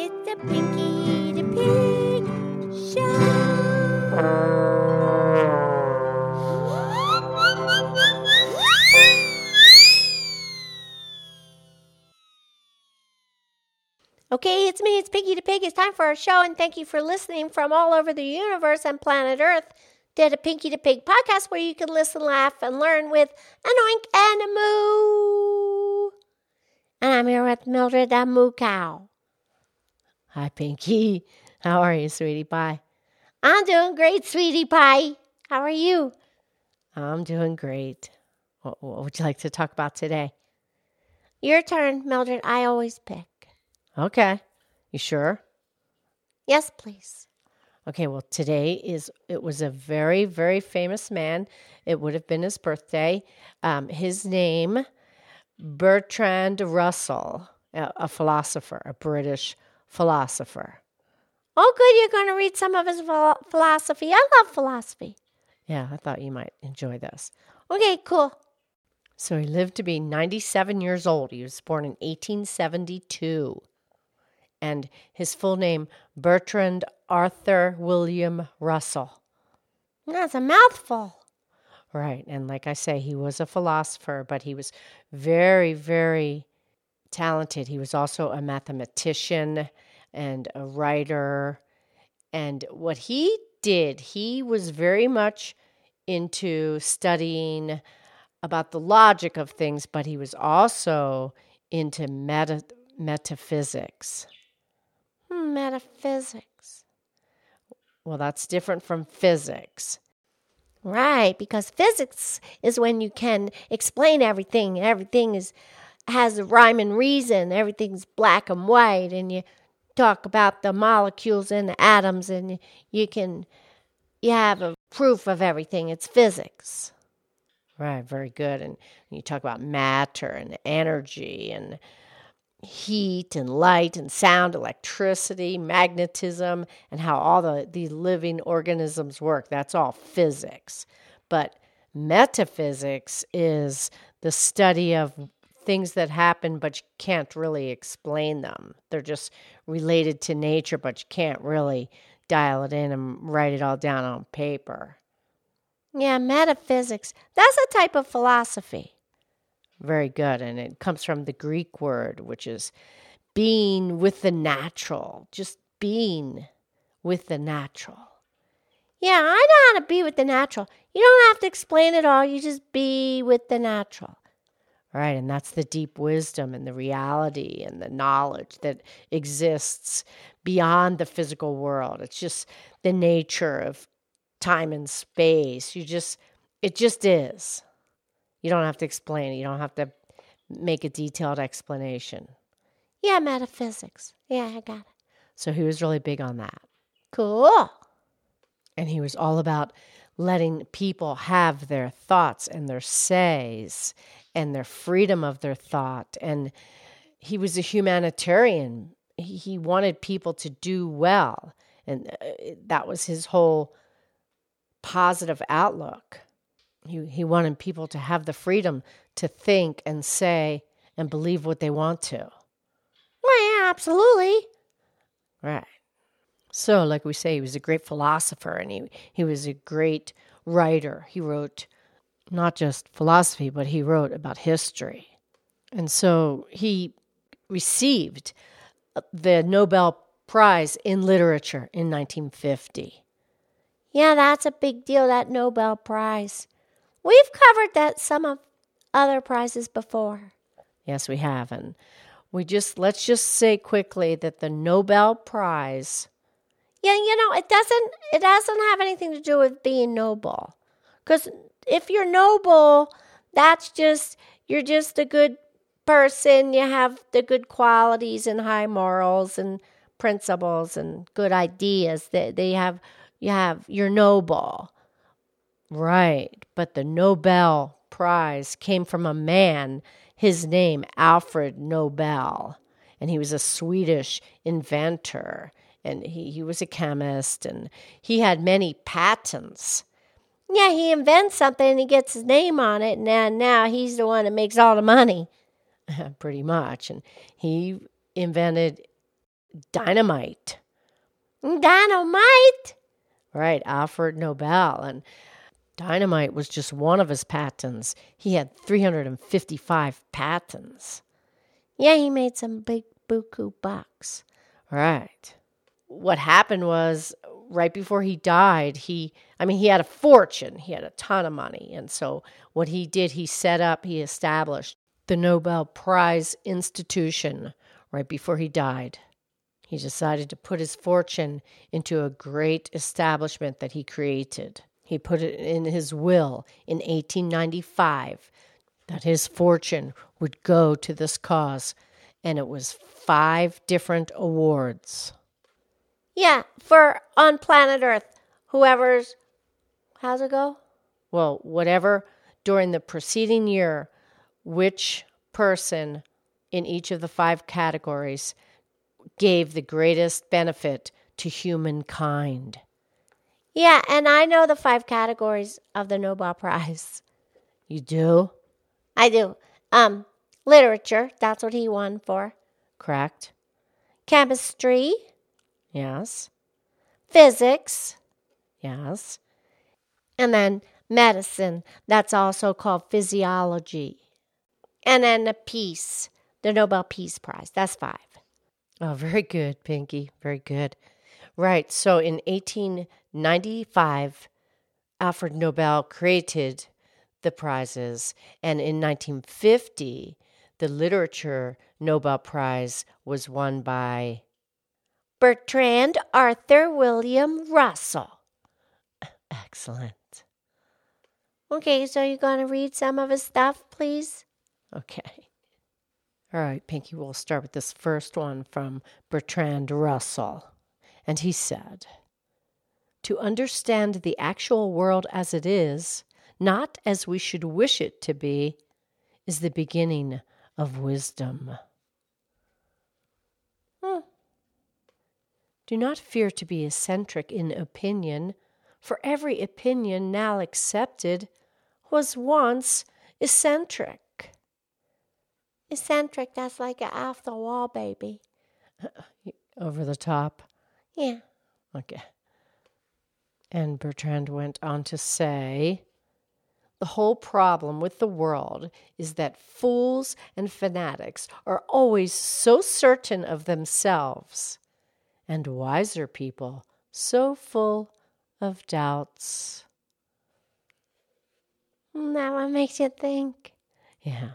It's a Pinky the Pig show. Okay, it's me, it's Piggy the Pig. It's time for our show, and thank you for listening from all over the universe and planet Earth to the Pinky the Pig podcast where you can listen, laugh, and learn with an oink and a moo. And I'm here with Mildred the Moo Cow. Hi, Pinky. How are you, sweetie pie? I'm doing great, sweetie pie. How are you? I'm doing great. What, what would you like to talk about today? Your turn, Mildred. I always pick. Okay. You sure? Yes, please. Okay, well, today is, it was a very, very famous man. It would have been his birthday. Um, his name, Bertrand Russell, a, a philosopher, a British philosopher. Oh, good. You're going to read some of his philosophy. I love philosophy. Yeah, I thought you might enjoy this. Okay, cool. So he lived to be 97 years old. He was born in 1872. And his full name, Bertrand Arthur William Russell. That's a mouthful. Right. And like I say, he was a philosopher, but he was very, very talented. He was also a mathematician and a writer. And what he did, he was very much into studying about the logic of things, but he was also into meta- metaphysics. Hmm, metaphysics. Well, that's different from physics. Right, because physics is when you can explain everything. Everything is has a rhyme and reason. Everything's black and white, and you talk about the molecules and the atoms, and you can you have a proof of everything. It's physics. Right, very good. And you talk about matter and energy and heat and light and sound, electricity, magnetism, and how all the these living organisms work. That's all physics. But metaphysics is the study of things that happen but you can't really explain them. They're just related to nature but you can't really dial it in and write it all down on paper. Yeah, metaphysics. That's a type of philosophy. Very good. And it comes from the Greek word, which is being with the natural, just being with the natural. Yeah, I know how to be with the natural. You don't have to explain it all, you just be with the natural. Right. And that's the deep wisdom and the reality and the knowledge that exists beyond the physical world. It's just the nature of time and space. You just, it just is. You don't have to explain it. You don't have to make a detailed explanation. Yeah, metaphysics. Yeah, I got it. So he was really big on that. Cool. And he was all about letting people have their thoughts and their says and their freedom of their thought. And he was a humanitarian. He, wanted people to do well. And uh, that was his whole positive outlook. He, he wanted people to have the freedom to think and say and believe what they want to. Well, yeah, absolutely. Right. So, like we say, he was a great philosopher and he, he was a great writer. He wrote not just philosophy, but he wrote about history. And so he received uh, the Nobel Prize in Literature in 1950. Yeah, that's a big deal, that Nobel Prize. We've covered that some of other prizes before. Yes, we have. And we just, let's just say quickly that the Nobel Prize. Yeah, you know, it doesn't, it doesn't have anything to do with being noble. Because if you're noble, that's just, you're just a good person. You have the good qualities and high morals and principles and good ideas. They, they have, you have, you're noble. Right. But the Nobel Prize came from a man, his name, Alfred Nobel. And he was a Swedish inventor. And he, he was a chemist. And he had many patents. Yeah, he invents something and he gets his name on it. And now, now he's the one that makes all the money. Pretty much. And he invented dynamite. Dynamite? Right, Alfred Nobel. And dynamite was just one of his patents. He had 355 patents. Yeah, he made some big buku bucks. Right. What happened was right before he died, he, I mean, he had a fortune, he had a ton of money. And so what he did, he set up, he established the Nobel Prize Institution right before he died. He decided to put his fortune into a great establishment that he created. He put it in his will in 1895 that his fortune would go to this cause, and it was five different awards. Yeah, for on planet Earth, whoever's. How's it go? Well, whatever during the preceding year, which person in each of the five categories gave the greatest benefit to humankind. Yeah, and I know the five categories of the Nobel Prize. You do? I do. Um, literature, that's what he won for. Correct. Chemistry, Yes. physics, Yes. and then medicine, that's also called physiology. And then the peace, the Nobel Peace Prize, that's five. Oh, very good, Pinky. Very good. Right. So in 1895, Alfred Nobel created the prizes. And in 1950, the Literature Nobel Prize was won by Bertrand Arthur William Russell. Excellent. Okay, so you're going to read some of his stuff, please? Okay. All right, Pinky, we'll start with this first one from Bertrand Russell. And he said, To understand the actual world as it is, not as we should wish it to be, is the beginning of wisdom. Do not fear to be eccentric in opinion, for every opinion now accepted was once eccentric. Eccentric, that's like a off the wall baby. Over the top. Yeah. Okay. And Bertrand went on to say the whole problem with the world is that fools and fanatics are always so certain of themselves, and wiser people so full of doubts. Hmm, that one makes you think. Yeah.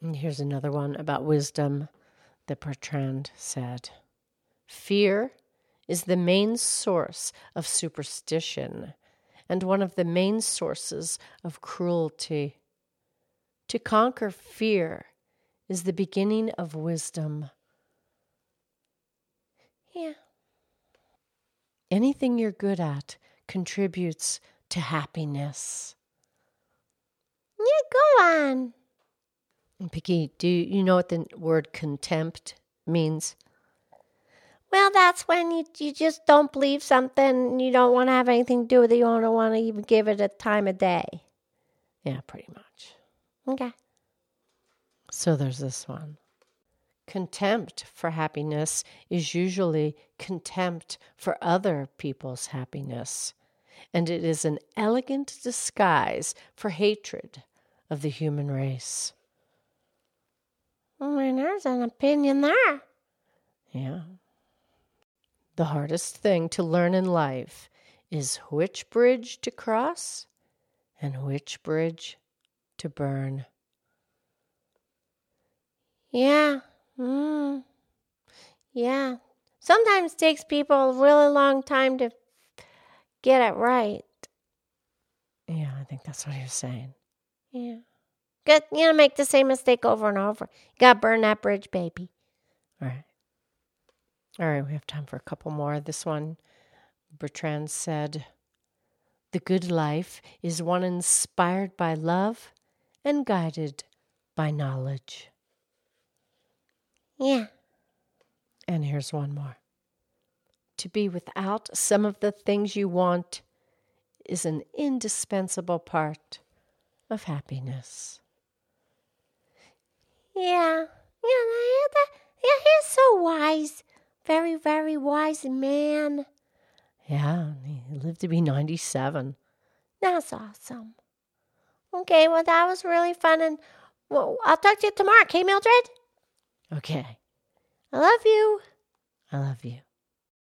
And here's another one about wisdom that Bertrand said Fear is the main source of superstition and one of the main sources of cruelty. To conquer fear is the beginning of wisdom. Yeah. Anything you're good at contributes to happiness. Yeah, go on. Picky, do you know what the word contempt means? Well, that's when you, you just don't believe something and you don't want to have anything to do with it. You don't want to even give it a time of day. Yeah, pretty much. Okay. So there's this one. Contempt for happiness is usually contempt for other people's happiness, and it is an elegant disguise for hatred of the human race. Well, there's an opinion there. Yeah. The hardest thing to learn in life is which bridge to cross and which bridge to burn. Yeah. Mm. Yeah. Sometimes takes people a really long time to get it right. Yeah, I think that's what he was saying. Yeah. Get you know, make the same mistake over and over. You gotta burn that bridge, baby. All right. All right, we have time for a couple more. This one, Bertrand said, The good life is one inspired by love and guided by knowledge. Yeah. And here's one more. To be without some of the things you want is an indispensable part of happiness. Yeah. Yeah, that, yeah, he's so wise. very, very wise man. Yeah, he lived to be 97. That's awesome. Okay, well, that was really fun. And well, I'll talk to you tomorrow, okay, Mildred? Okay, I love you. I love you.